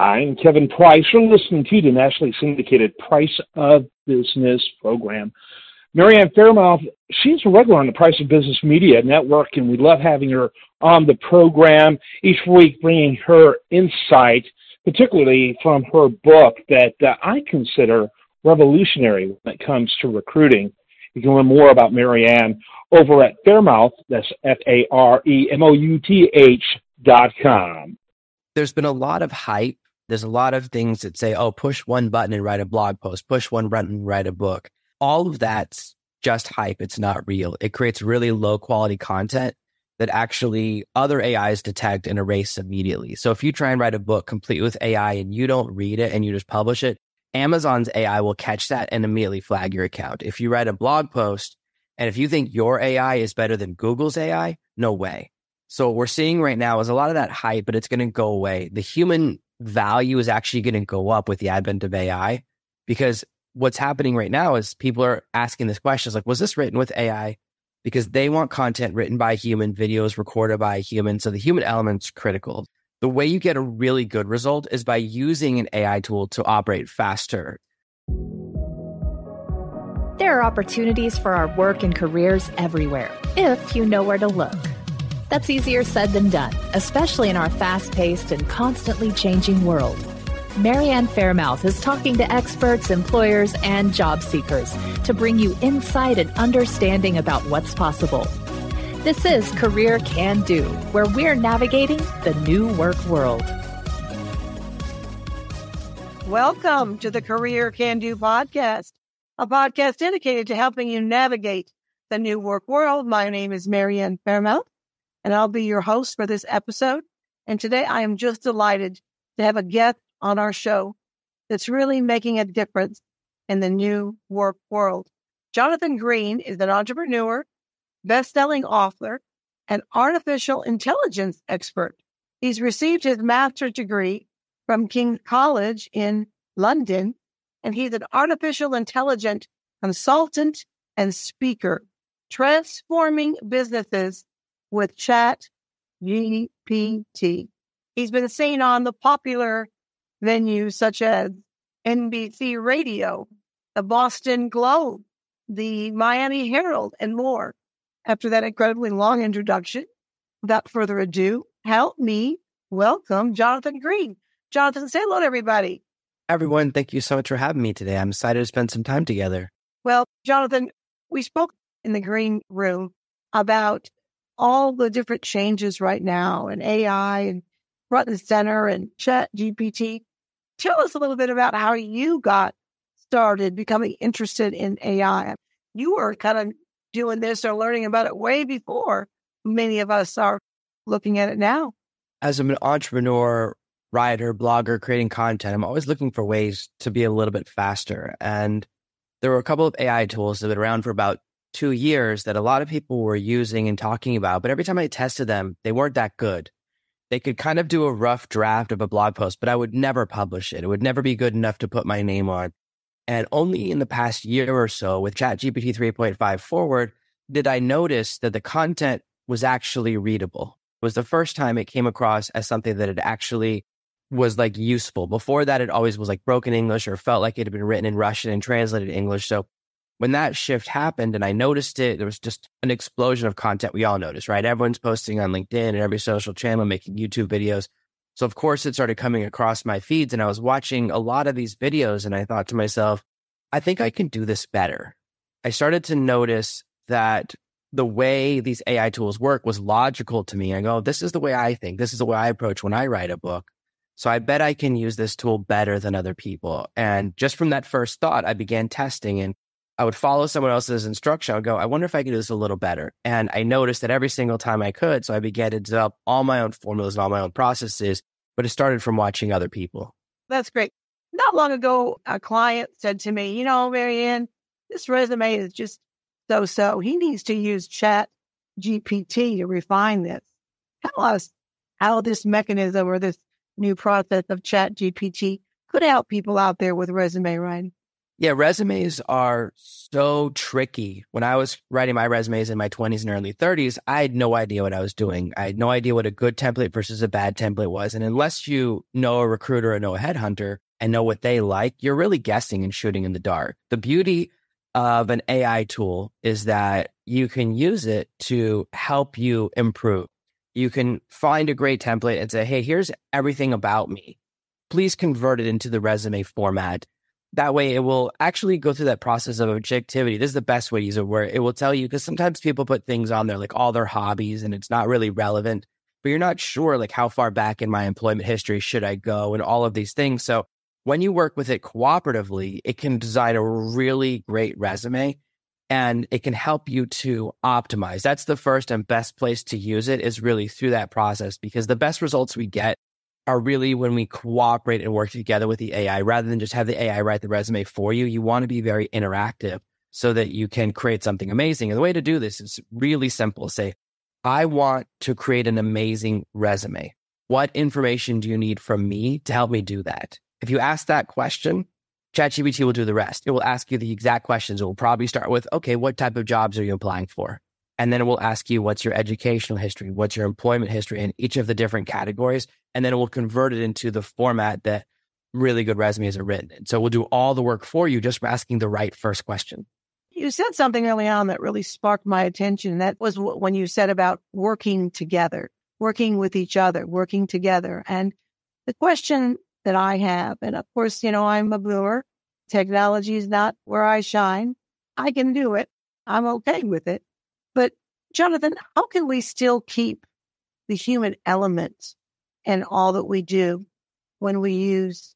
I'm Kevin Price. You're listening to the nationally syndicated Price of Business program. Mary Ann Faremouth, she's a regular on the Price of Business Media Network, and we love having her on the program each week, bringing her insight, particularly from her book that uh, I consider revolutionary when it comes to recruiting. You can learn more about Mary Ann over at Faremouth, that's F A R E M O U T H dot com. There's been a lot of hype there's a lot of things that say, oh, push one button and write a blog post, push one button and write a book. All of that's just hype. It's not real. It creates really low quality content that actually other AIs detect and erase immediately. So if you try and write a book complete with AI and you don't read it and you just publish it, Amazon's AI will catch that and immediately flag your account. If you write a blog post and if you think your AI is better than Google's AI, no way. So what we're seeing right now is a lot of that hype, but it's going to go away. The human value is actually going to go up with the advent of AI because what's happening right now is people are asking this question like, was this written with AI? Because they want content written by a human, videos recorded by a human. So the human element's critical. The way you get a really good result is by using an AI tool to operate faster. There are opportunities for our work and careers everywhere if you know where to look. That's easier said than done, especially in our fast paced and constantly changing world. Mary Ann Faremouth is talking to experts, employers, and job seekers to bring you insight and understanding about what's possible. This is Career Can Do, where we're navigating the new work world. Welcome to the Career Can Do podcast, a podcast dedicated to helping you navigate the new work world. My name is Mary Ann Faremouth and I'll be your host for this episode. And today I am just delighted to have a guest on our show that's really making a difference in the new work world. Jonathan Green is an entrepreneur, best-selling author, and artificial intelligence expert. He's received his master's degree from King's College in London, and he's an artificial intelligence consultant and speaker, transforming businesses with Chat GPT. He's been seen on the popular venues such as NBC Radio, the Boston Globe, the Miami Herald, and more. After that incredibly long introduction, without further ado, help me welcome Jonathan Green. Jonathan, say hello to everybody. Everyone, thank you so much for having me today. I'm excited to spend some time together. Well, Jonathan, we spoke in the green room about all the different changes right now and AI and front and center and chat GPT. Tell us a little bit about how you got started becoming interested in AI. You were kind of doing this or learning about it way before many of us are looking at it now. As I'm an entrepreneur, writer, blogger, creating content, I'm always looking for ways to be a little bit faster. And there were a couple of AI tools that have been around for about two years that a lot of people were using and talking about, but every time I tested them, they weren't that good. They could kind of do a rough draft of a blog post, but I would never publish it. It would never be good enough to put my name on. And only in the past year or so with ChatGPT 3.5 forward did I notice that the content was actually readable. It was the first time it came across as something that it actually was like useful. Before that, it always was like broken English or felt like it had been written in Russian and translated English. So when that shift happened and I noticed it, there was just an explosion of content we all noticed, right? Everyone's posting on LinkedIn and every social channel, making YouTube videos. So, of course, it started coming across my feeds and I was watching a lot of these videos and I thought to myself, I think I can do this better. I started to notice that the way these AI tools work was logical to me. I go, this is the way I think. This is the way I approach when I write a book. So I bet I can use this tool better than other people. And just from that first thought, I began testing and I would follow someone else's instruction. I would go, I wonder if I could do this a little better. And I noticed that every single time I could. So I began to develop all my own formulas and all my own processes, but it started from watching other people. That's great. Not long ago, a client said to me, you know, Mary Ann, this resume is just so so. He needs to use chat GPT to refine this. Tell us how this mechanism or this new process of chat GPT could help people out there with resume writing. Yeah, resumes are so tricky. When I was writing my resumes in my 20s and early 30s, I had no idea what I was doing. I had no idea what a good template versus a bad template was. And unless you know a recruiter or know a headhunter and know what they like, you're really guessing and shooting in the dark. The beauty of an AI tool is that you can use it to help you improve. You can find a great template and say, hey, here's everything about me. Please convert it into the resume format that way it will actually go through that process of objectivity. This is the best way to use it where it will tell you because sometimes people put things on there like all their hobbies and it's not really relevant, but you're not sure like how far back in my employment history should I go and all of these things. So when you work with it cooperatively, it can design a really great resume and it can help you to optimize. That's the first and best place to use it is really through that process because the best results we get are really when we cooperate and work together with the AI rather than just have the AI write the resume for you. You want to be very interactive so that you can create something amazing. And the way to do this is really simple. Say, I want to create an amazing resume. What information do you need from me to help me do that? If you ask that question, ChatGPT will do the rest. It will ask you the exact questions. It will probably start with, okay, what type of jobs are you applying for? And then it will ask you what's your educational history, what's your employment history in each of the different categories. And then it will convert it into the format that really good resumes are written in. So we'll do all the work for you just asking the right first question. You said something early on that really sparked my attention. And that was when you said about working together, working with each other, working together. And the question that I have, and of course, you know, I'm a boomer. Technology is not where I shine. I can do it. I'm okay with it. But Jonathan, how can we still keep the human element in all that we do when we use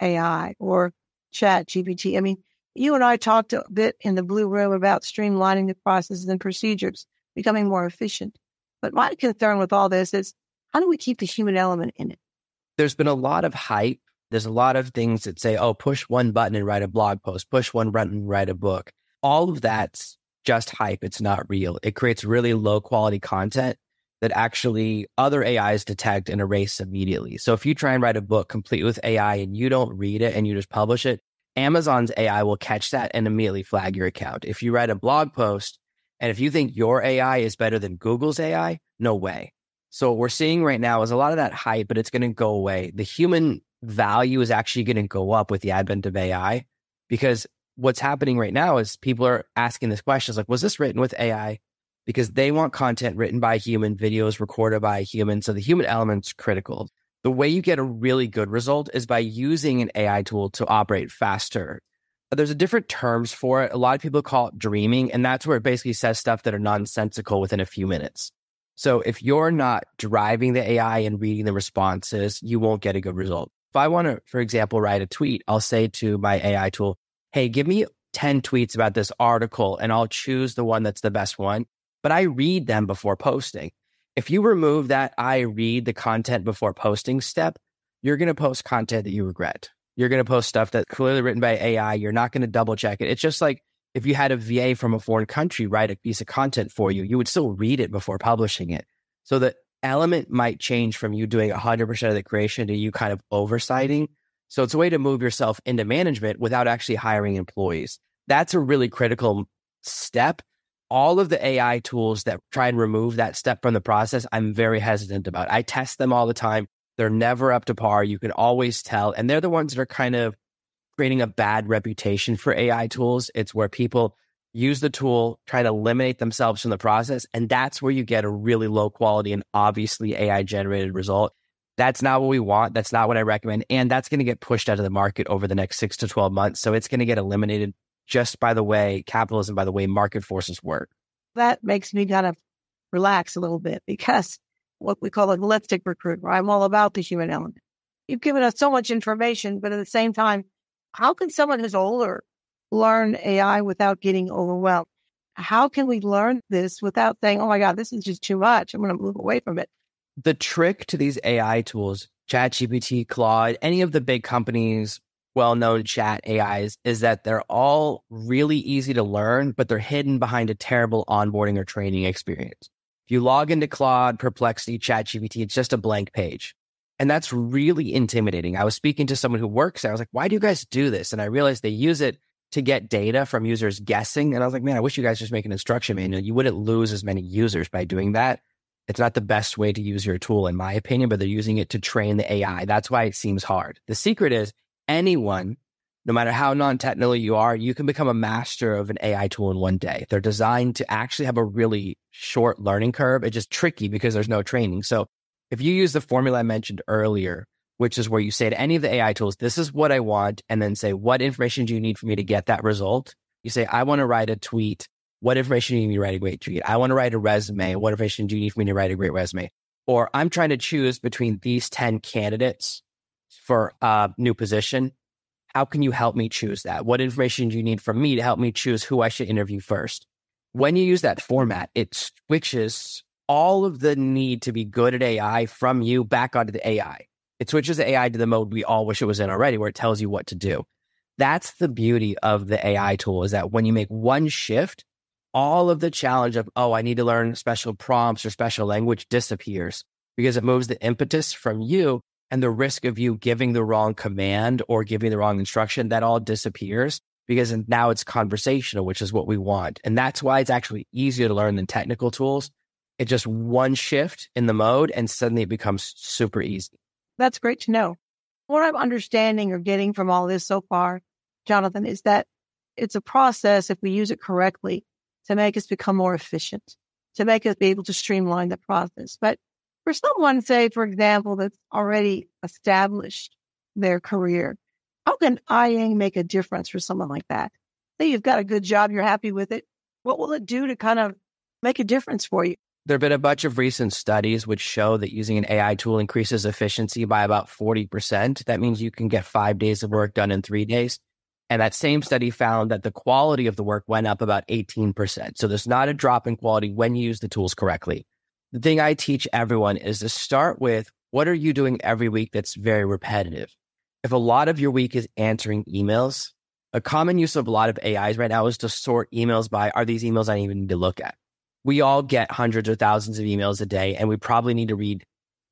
AI or chat GPT? I mean, you and I talked a bit in the blue room about streamlining the processes and procedures, becoming more efficient. But my concern with all this is how do we keep the human element in it? There's been a lot of hype. There's a lot of things that say, oh, push one button and write a blog post, push one button and write a book. All of that's just hype. It's not real. It creates really low quality content that actually other AIs detect and erase immediately. So if you try and write a book complete with AI and you don't read it and you just publish it, Amazon's AI will catch that and immediately flag your account. If you write a blog post and if you think your AI is better than Google's AI, no way. So what we're seeing right now is a lot of that hype, but it's going to go away. The human value is actually going to go up with the advent of AI because what's happening right now is people are asking this question like, was this written with AI? Because they want content written by a human, videos recorded by a human. So the human element's critical. The way you get a really good result is by using an AI tool to operate faster. There's a different terms for it. A lot of people call it dreaming, and that's where it basically says stuff that are nonsensical within a few minutes. So if you're not driving the AI and reading the responses, you won't get a good result. If I want to, for example, write a tweet, I'll say to my AI tool, hey, give me 10 tweets about this article and I'll choose the one that's the best one. But I read them before posting. If you remove that I read the content before posting step, you're going to post content that you regret. You're going to post stuff that's clearly written by AI. You're not going to double check it. It's just like if you had a VA from a foreign country write a piece of content for you, you would still read it before publishing it. So the element might change from you doing 100% of the creation to you kind of oversighting so it's a way to move yourself into management without actually hiring employees. That's a really critical step. All of the AI tools that try and remove that step from the process, I'm very hesitant about. I test them all the time. They're never up to par. You can always tell. And they're the ones that are kind of creating a bad reputation for AI tools. It's where people use the tool, try to eliminate themselves from the process. And that's where you get a really low quality and obviously AI generated result. That's not what we want. That's not what I recommend. And that's going to get pushed out of the market over the next six to 12 months. So it's going to get eliminated just by the way capitalism, by the way market forces work. That makes me kind of relax a little bit because what we call a holistic recruiter, I'm all about the human element. You've given us so much information, but at the same time, how can someone who's older learn AI without getting overwhelmed? How can we learn this without saying, oh my God, this is just too much. I'm going to move away from it the trick to these AI tools, ChatGPT, Claude, any of the big companies, well known chat AIs, is that they're all really easy to learn, but they're hidden behind a terrible onboarding or training experience. If you log into Claude, Perplexity, ChatGPT, it's just a blank page. And that's really intimidating. I was speaking to someone who works there. I was like, why do you guys do this? And I realized they use it to get data from users guessing. And I was like, man, I wish you guys just make an instruction manual. You wouldn't lose as many users by doing that. It's not the best way to use your tool, in my opinion, but they're using it to train the AI. That's why it seems hard. The secret is anyone, no matter how non technical you are, you can become a master of an AI tool in one day. They're designed to actually have a really short learning curve. It's just tricky because there's no training. So if you use the formula I mentioned earlier, which is where you say to any of the AI tools, this is what I want, and then say, what information do you need for me to get that result? You say, I want to write a tweet. What information do you need me to write a great tweet? I want to write a resume. What information do you need for me to write a great resume? Or I'm trying to choose between these 10 candidates for a new position. How can you help me choose that? What information do you need from me to help me choose who I should interview first? When you use that format, it switches all of the need to be good at AI from you back onto the AI. It switches the AI to the mode we all wish it was in already, where it tells you what to do. That's the beauty of the AI tool is that when you make one shift, all of the challenge of, oh, I need to learn special prompts or special language disappears because it moves the impetus from you and the risk of you giving the wrong command or giving the wrong instruction. That all disappears because now it's conversational, which is what we want. And that's why it's actually easier to learn than technical tools. It's just one shift in the mode and suddenly it becomes super easy. That's great to know. What I'm understanding or getting from all this so far, Jonathan, is that it's a process, if we use it correctly, to make us become more efficient, to make us be able to streamline the process. But for someone, say, for example, that's already established their career, how can IA make a difference for someone like that? Say you've got a good job, you're happy with it. What will it do to kind of make a difference for you? There have been a bunch of recent studies which show that using an AI tool increases efficiency by about 40%. That means you can get five days of work done in three days. And that same study found that the quality of the work went up about 18%. So there's not a drop in quality when you use the tools correctly. The thing I teach everyone is to start with what are you doing every week that's very repetitive? If a lot of your week is answering emails, a common use of a lot of AIs right now is to sort emails by are these emails I even need to look at? we all get hundreds or thousands of emails a day, and we probably need to read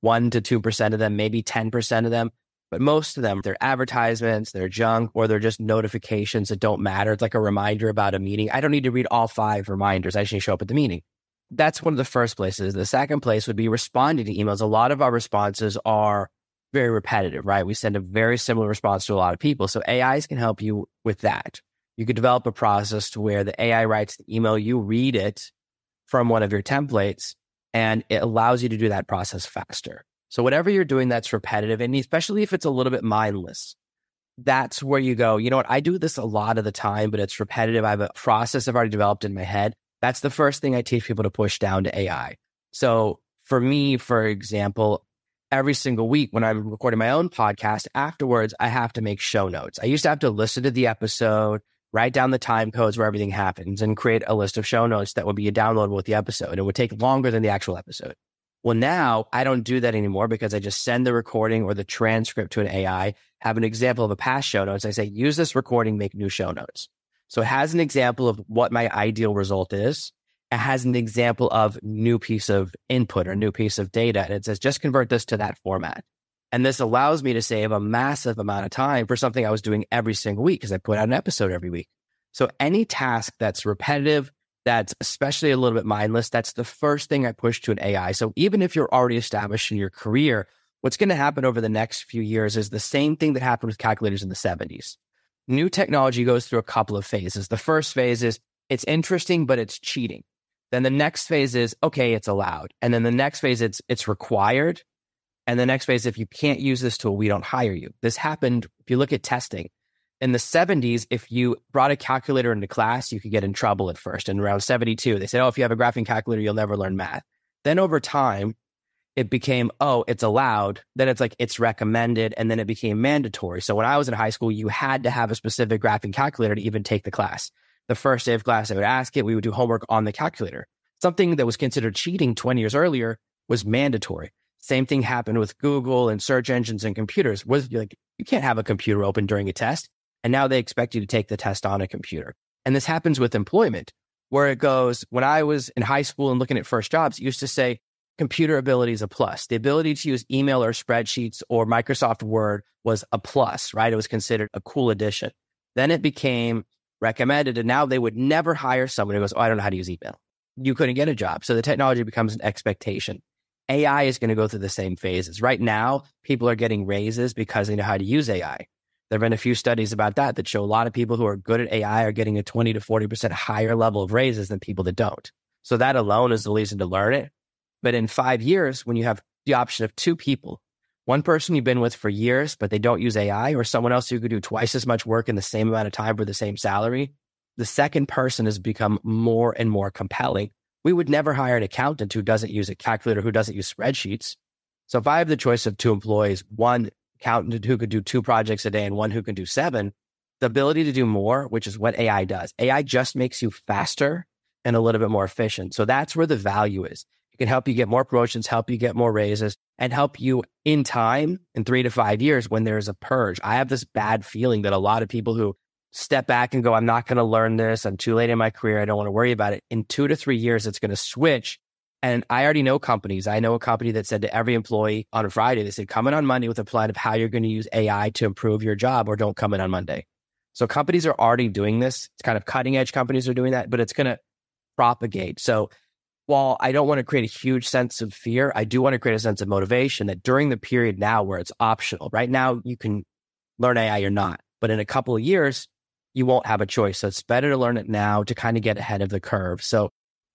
one to 2% of them, maybe 10% of them. But most of them, they're advertisements, they're junk, or they're just notifications that don't matter. It's like a reminder about a meeting. I don't need to read all five reminders. I just need to show up at the meeting. That's one of the first places. The second place would be responding to emails. A lot of our responses are very repetitive, right? We send a very similar response to a lot of people. So AIs can help you with that. You could develop a process to where the AI writes the email, you read it, from one of your templates and it allows you to do that process faster. So whatever you're doing that's repetitive and especially if it's a little bit mindless, that's where you go, you know what? I do this a lot of the time, but it's repetitive. I have a process I've already developed in my head. That's the first thing I teach people to push down to AI. So for me, for example, every single week when I'm recording my own podcast, afterwards, I have to make show notes. I used to have to listen to the episode, write down the time codes where everything happens and create a list of show notes that would be downloadable with the episode. It would take longer than the actual episode. Well, now I don't do that anymore because I just send the recording or the transcript to an AI, have an example of a past show notes. I say, use this recording, make new show notes. So it has an example of what my ideal result is. It has an example of new piece of input or new piece of data. And it says, just convert this to that format. And this allows me to save a massive amount of time for something I was doing every single week because I put out an episode every week. So any task that's repetitive, that's especially a little bit mindless, that's the first thing I push to an AI. So even if you're already established in your career, what's going to happen over the next few years is the same thing that happened with calculators in the 70s. New technology goes through a couple of phases. The first phase is it's interesting, but it's cheating. Then the next phase is okay, it's allowed. And then the next phase it's it's required. And the next phase, if you can't use this tool, we don't hire you. This happened, if you look at testing, in the 70s, if you brought a calculator into class, you could get in trouble at first. And around 72, they said, oh, if you have a graphing calculator, you'll never learn math. Then over time, it became, oh, it's allowed. Then it's like, it's recommended. And then it became mandatory. So when I was in high school, you had to have a specific graphing calculator to even take the class. The first day of class, I would ask it. We would do homework on the calculator. Something that was considered cheating 20 years earlier was mandatory. Same thing happened with Google and search engines and computers. Was like you can't have a computer open during a test, and now they expect you to take the test on a computer. And this happens with employment, where it goes. When I was in high school and looking at first jobs, it used to say computer ability is a plus. The ability to use email or spreadsheets or Microsoft Word was a plus, right? It was considered a cool addition. Then it became recommended. And now they would never hire someone who goes, Oh, I don't know how to use email. You couldn't get a job. So the technology becomes an expectation. AI is going to go through the same phases. Right now, people are getting raises because they know how to use AI. There have been a few studies about that that show a lot of people who are good at AI are getting a 20 to 40% higher level of raises than people that don't. So that alone is the reason to learn it. But in five years, when you have the option of two people, one person you've been with for years, but they don't use AI, or someone else who could do twice as much work in the same amount of time for the same salary, the second person has become more and more compelling. We would never hire an accountant who doesn't use a calculator, who doesn't use spreadsheets. So if I have the choice of two employees, one accountant who could do two projects a day and one who can do seven, the ability to do more, which is what AI does. AI just makes you faster and a little bit more efficient. So that's where the value is. It can help you get more promotions, help you get more raises, and help you in time in three to five years when there's a purge. I have this bad feeling that a lot of people who step back and go, I'm not going to learn this. I'm too late in my career. I don't want to worry about it. In two to three years, it's going to switch. And I already know companies. I know a company that said to every employee on a Friday, they said, come in on Monday with a plan of how you're going to use AI to improve your job or don't come in on Monday. So companies are already doing this. It's kind of cutting edge companies are doing that, but it's going to propagate. So while I don't want to create a huge sense of fear, I do want to create a sense of motivation that during the period now where it's optional, right now you can learn AI or not, but in a couple of years, you won't have a choice. So it's better to learn it now to kind of get ahead of the curve. So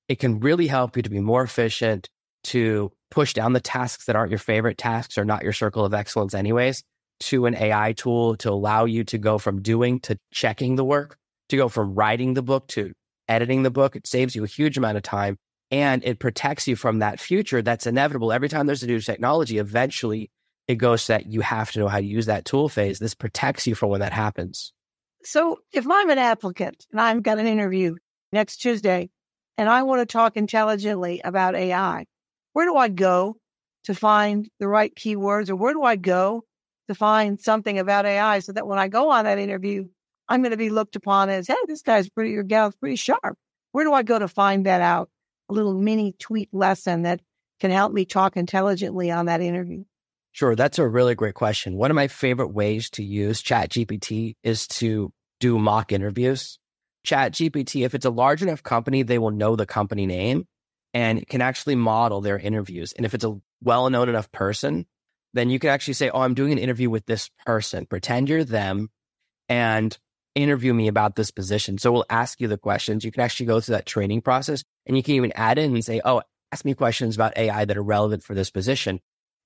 it can really help you to be more efficient, to push down the tasks that aren't your favorite tasks or not your circle of excellence, anyways, to an AI tool to allow you to go from doing to checking the work, to go from writing the book to editing the book. It saves you a huge amount of time and it protects you from that future that's inevitable. Every time there's a new technology, eventually it goes that you have to know how to use that tool phase. This protects you from when that happens. So if I'm an applicant and I've got an interview next Tuesday and I want to talk intelligently about AI, where do I go to find the right keywords or where do I go to find something about AI so that when I go on that interview, I'm going to be looked upon as, hey, this guy's pretty or gal's pretty sharp. Where do I go to find that out? A little mini tweet lesson that can help me talk intelligently on that interview. Sure, that's a really great question. One of my favorite ways to use ChatGPT is to do mock interviews. ChatGPT, if it's a large enough company, they will know the company name and can actually model their interviews. And if it's a well known enough person, then you can actually say, Oh, I'm doing an interview with this person. Pretend you're them and interview me about this position. So we'll ask you the questions. You can actually go through that training process and you can even add in and say, Oh, ask me questions about AI that are relevant for this position.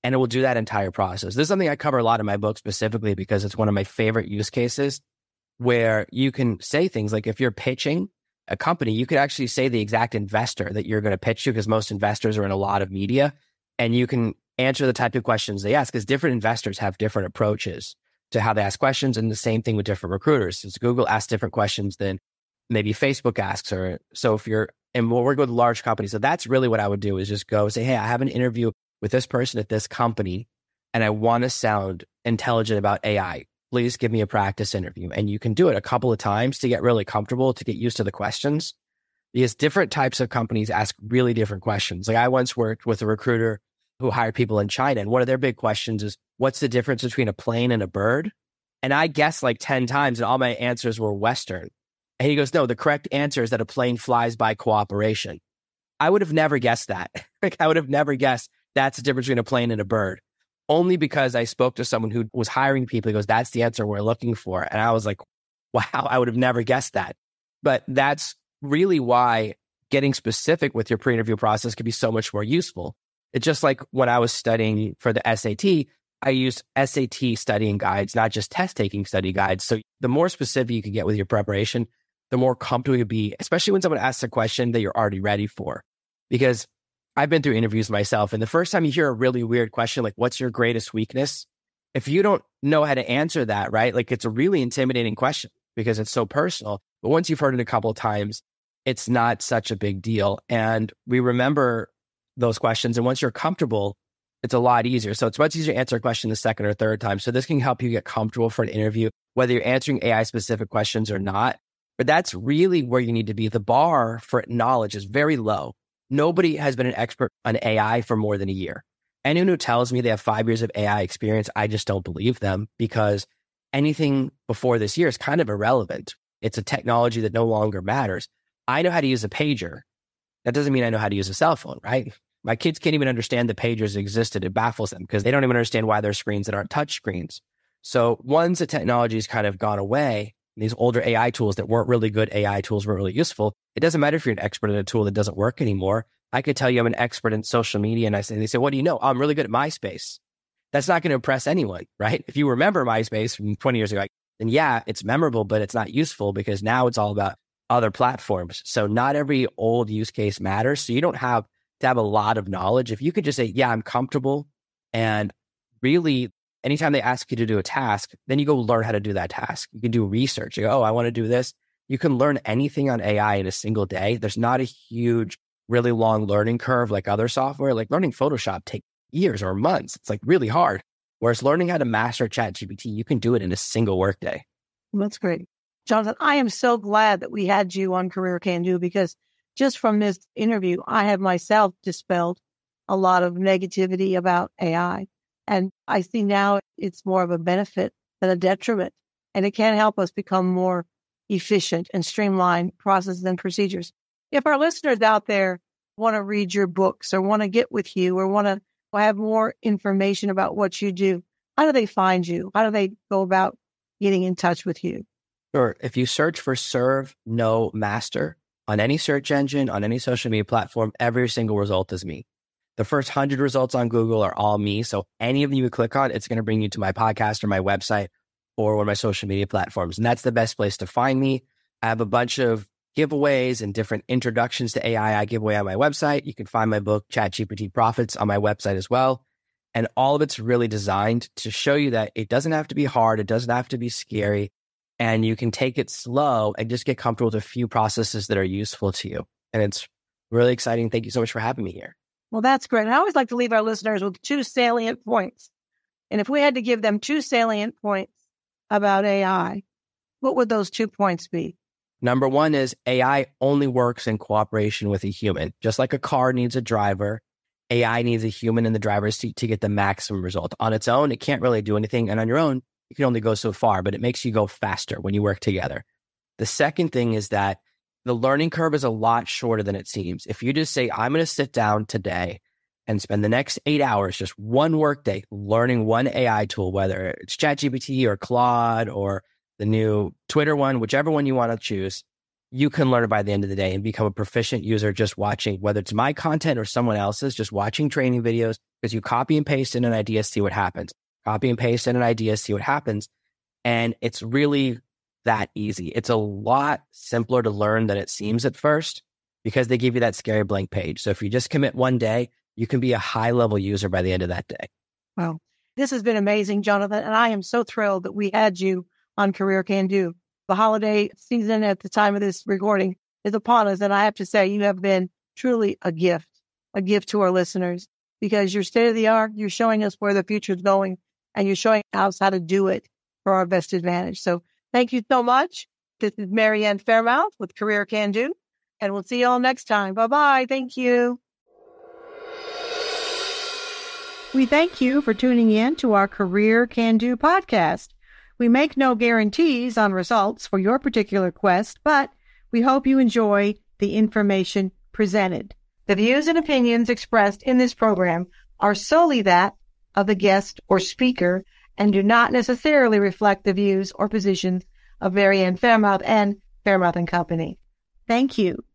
And it will do that entire process. This is something I cover a lot in my book specifically because it's one of my favorite use cases where you can say things like if you're pitching a company, you could actually say the exact investor that you're going to pitch to because most investors are in a lot of media and you can answer the type of questions they ask because different investors have different approaches to how they ask questions and the same thing with different recruiters. Since Google asks different questions than maybe Facebook asks or so if you're and we'll work with large companies. So that's really what I would do is just go say, Hey, I have an interview with this person at this company and I want to sound intelligent about AI please give me a practice interview. And you can do it a couple of times to get really comfortable, to get used to the questions. Because different types of companies ask really different questions. Like I once worked with a recruiter who hired people in China, and one of their big questions is, what's the difference between a plane and a bird? And I guessed like 10 times, and all my answers were Western. And he goes, no, the correct answer is that a plane flies by cooperation. I would have never guessed that. like I would have never guessed that's the difference between a plane and a bird only because I spoke to someone who was hiring people. He goes, that's the answer we're looking for. And I was like, wow, I would have never guessed that. But that's really why getting specific with your pre interview process can be so much more useful. It's just like when I was studying for the SAT, I used SAT studying guides, not just test taking study guides. So the more specific you can get with your preparation, the more comfortable you'll be, especially when someone asks a question that you're already ready for. Because I've been through interviews myself. And the first time you hear a really weird question, like, what's your greatest weakness? If you don't know how to answer that, right? Like, it's a really intimidating question because it's so personal. But once you've heard it a couple of times, it's not such a big deal. And we remember those questions. And once you're comfortable, it's a lot easier. So it's much easier to answer a question the second or third time. So this can help you get comfortable for an interview, whether you're answering AI specific questions or not. But that's really where you need to be. The bar for knowledge is very low. Nobody has been an expert on AI for more than a year. Anyone who tells me they have five years of AI experience, I just don't believe them because anything before this year is kind of irrelevant. It's a technology that no longer matters. I know how to use a pager. That doesn't mean I know how to use a cell phone, right? My kids can't even understand the pagers existed. It baffles them because they don't even understand why there's screens that aren't touch screens. So once the technology has kind of gone away, these older AI tools that weren't really good AI tools weren't really useful. It doesn't matter if you're an expert in a tool that doesn't work anymore. I could tell you I'm an expert in social media and I say, they say, what do you know? Oh, I'm really good at MySpace. That's not going to impress anyone, right? If you remember MySpace from 20 years ago, then yeah, it's memorable, but it's not useful because now it's all about other platforms. So not every old use case matters. So you don't have to have a lot of knowledge. If you could just say, yeah, I'm comfortable and really anytime they ask you to do a task, then you go learn how to do that task. You can do research. You go, oh, I want to do this. You can learn anything on AI in a single day. There's not a huge, really long learning curve like other software. Like learning Photoshop takes years or months. It's like really hard. Whereas learning how to master Chat GPT, you can do it in a single workday. That's great. Jonathan, I am so glad that we had you on Career Can Do because just from this interview, I have myself dispelled a lot of negativity about AI. And I see now it's more of a benefit than a detriment. And it can help us become more efficient and streamline processes and procedures. If our listeners out there want to read your books or want to get with you or want to have more information about what you do, how do they find you? How do they go about getting in touch with you? Sure. If you search for Serve No Master on any search engine, on any social media platform, every single result is me. The first 100 results on Google are all me. So any of them you click on, it's going to bring you to my podcast or my website or one of my social media platforms. And that's the best place to find me. I have a bunch of giveaways and different introductions to AI I give away on my website. You can find my book, ChatGPT Profits, on my website as well. And all of it's really designed to show you that it doesn't have to be hard. It doesn't have to be scary. And you can take it slow and just get comfortable with a few processes that are useful to you. And it's really exciting. Thank you so much for having me here. Well, that's great. And I always like to leave our listeners with two salient points. And if we had to give them two salient points about AI, what would those two points be? Number one is AI only works in cooperation with a human. Just like a car needs a driver, AI needs a human in the driver's seat to get the maximum result. On its own, it can't really do anything. And on your own, you can only go so far, but it makes you go faster when you work together. The second thing is that the learning curve is a lot shorter than it seems. If you just say, I'm going to sit down today and spend the next eight hours, just one workday, learning one AI tool, whether it's ChatGPT or Claude or the new Twitter one, whichever one you want to choose, you can learn it by the end of the day and become a proficient user just watching, whether it's my content or someone else's, just watching training videos because you copy and paste in an idea, see what happens. Copy and paste in an idea, see what happens. And it's really that easy. It's a lot simpler to learn than it seems at first because they give you that scary blank page. So if you just commit one day, you can be a high level user by the end of that day. Wow. This has been amazing, Jonathan. And I am so thrilled that we had you on Career Can Do. The holiday season at the time of this recording is upon us. And I have to say, you have been truly a gift, a gift to our listeners because you're state of the art. You're showing us where the future is going and you're showing us how to do it for our best advantage. So Thank you so much. This is Mary Ann Faremouth with Career Can Do, and we'll see you all next time. Bye bye. Thank you. We thank you for tuning in to our Career Can Do podcast. We make no guarantees on results for your particular quest, but we hope you enjoy the information presented. The views and opinions expressed in this program are solely that of the guest or speaker and do not necessarily reflect the views or positions of Mary Ann Faremouth and Faremouth and Company. Thank you.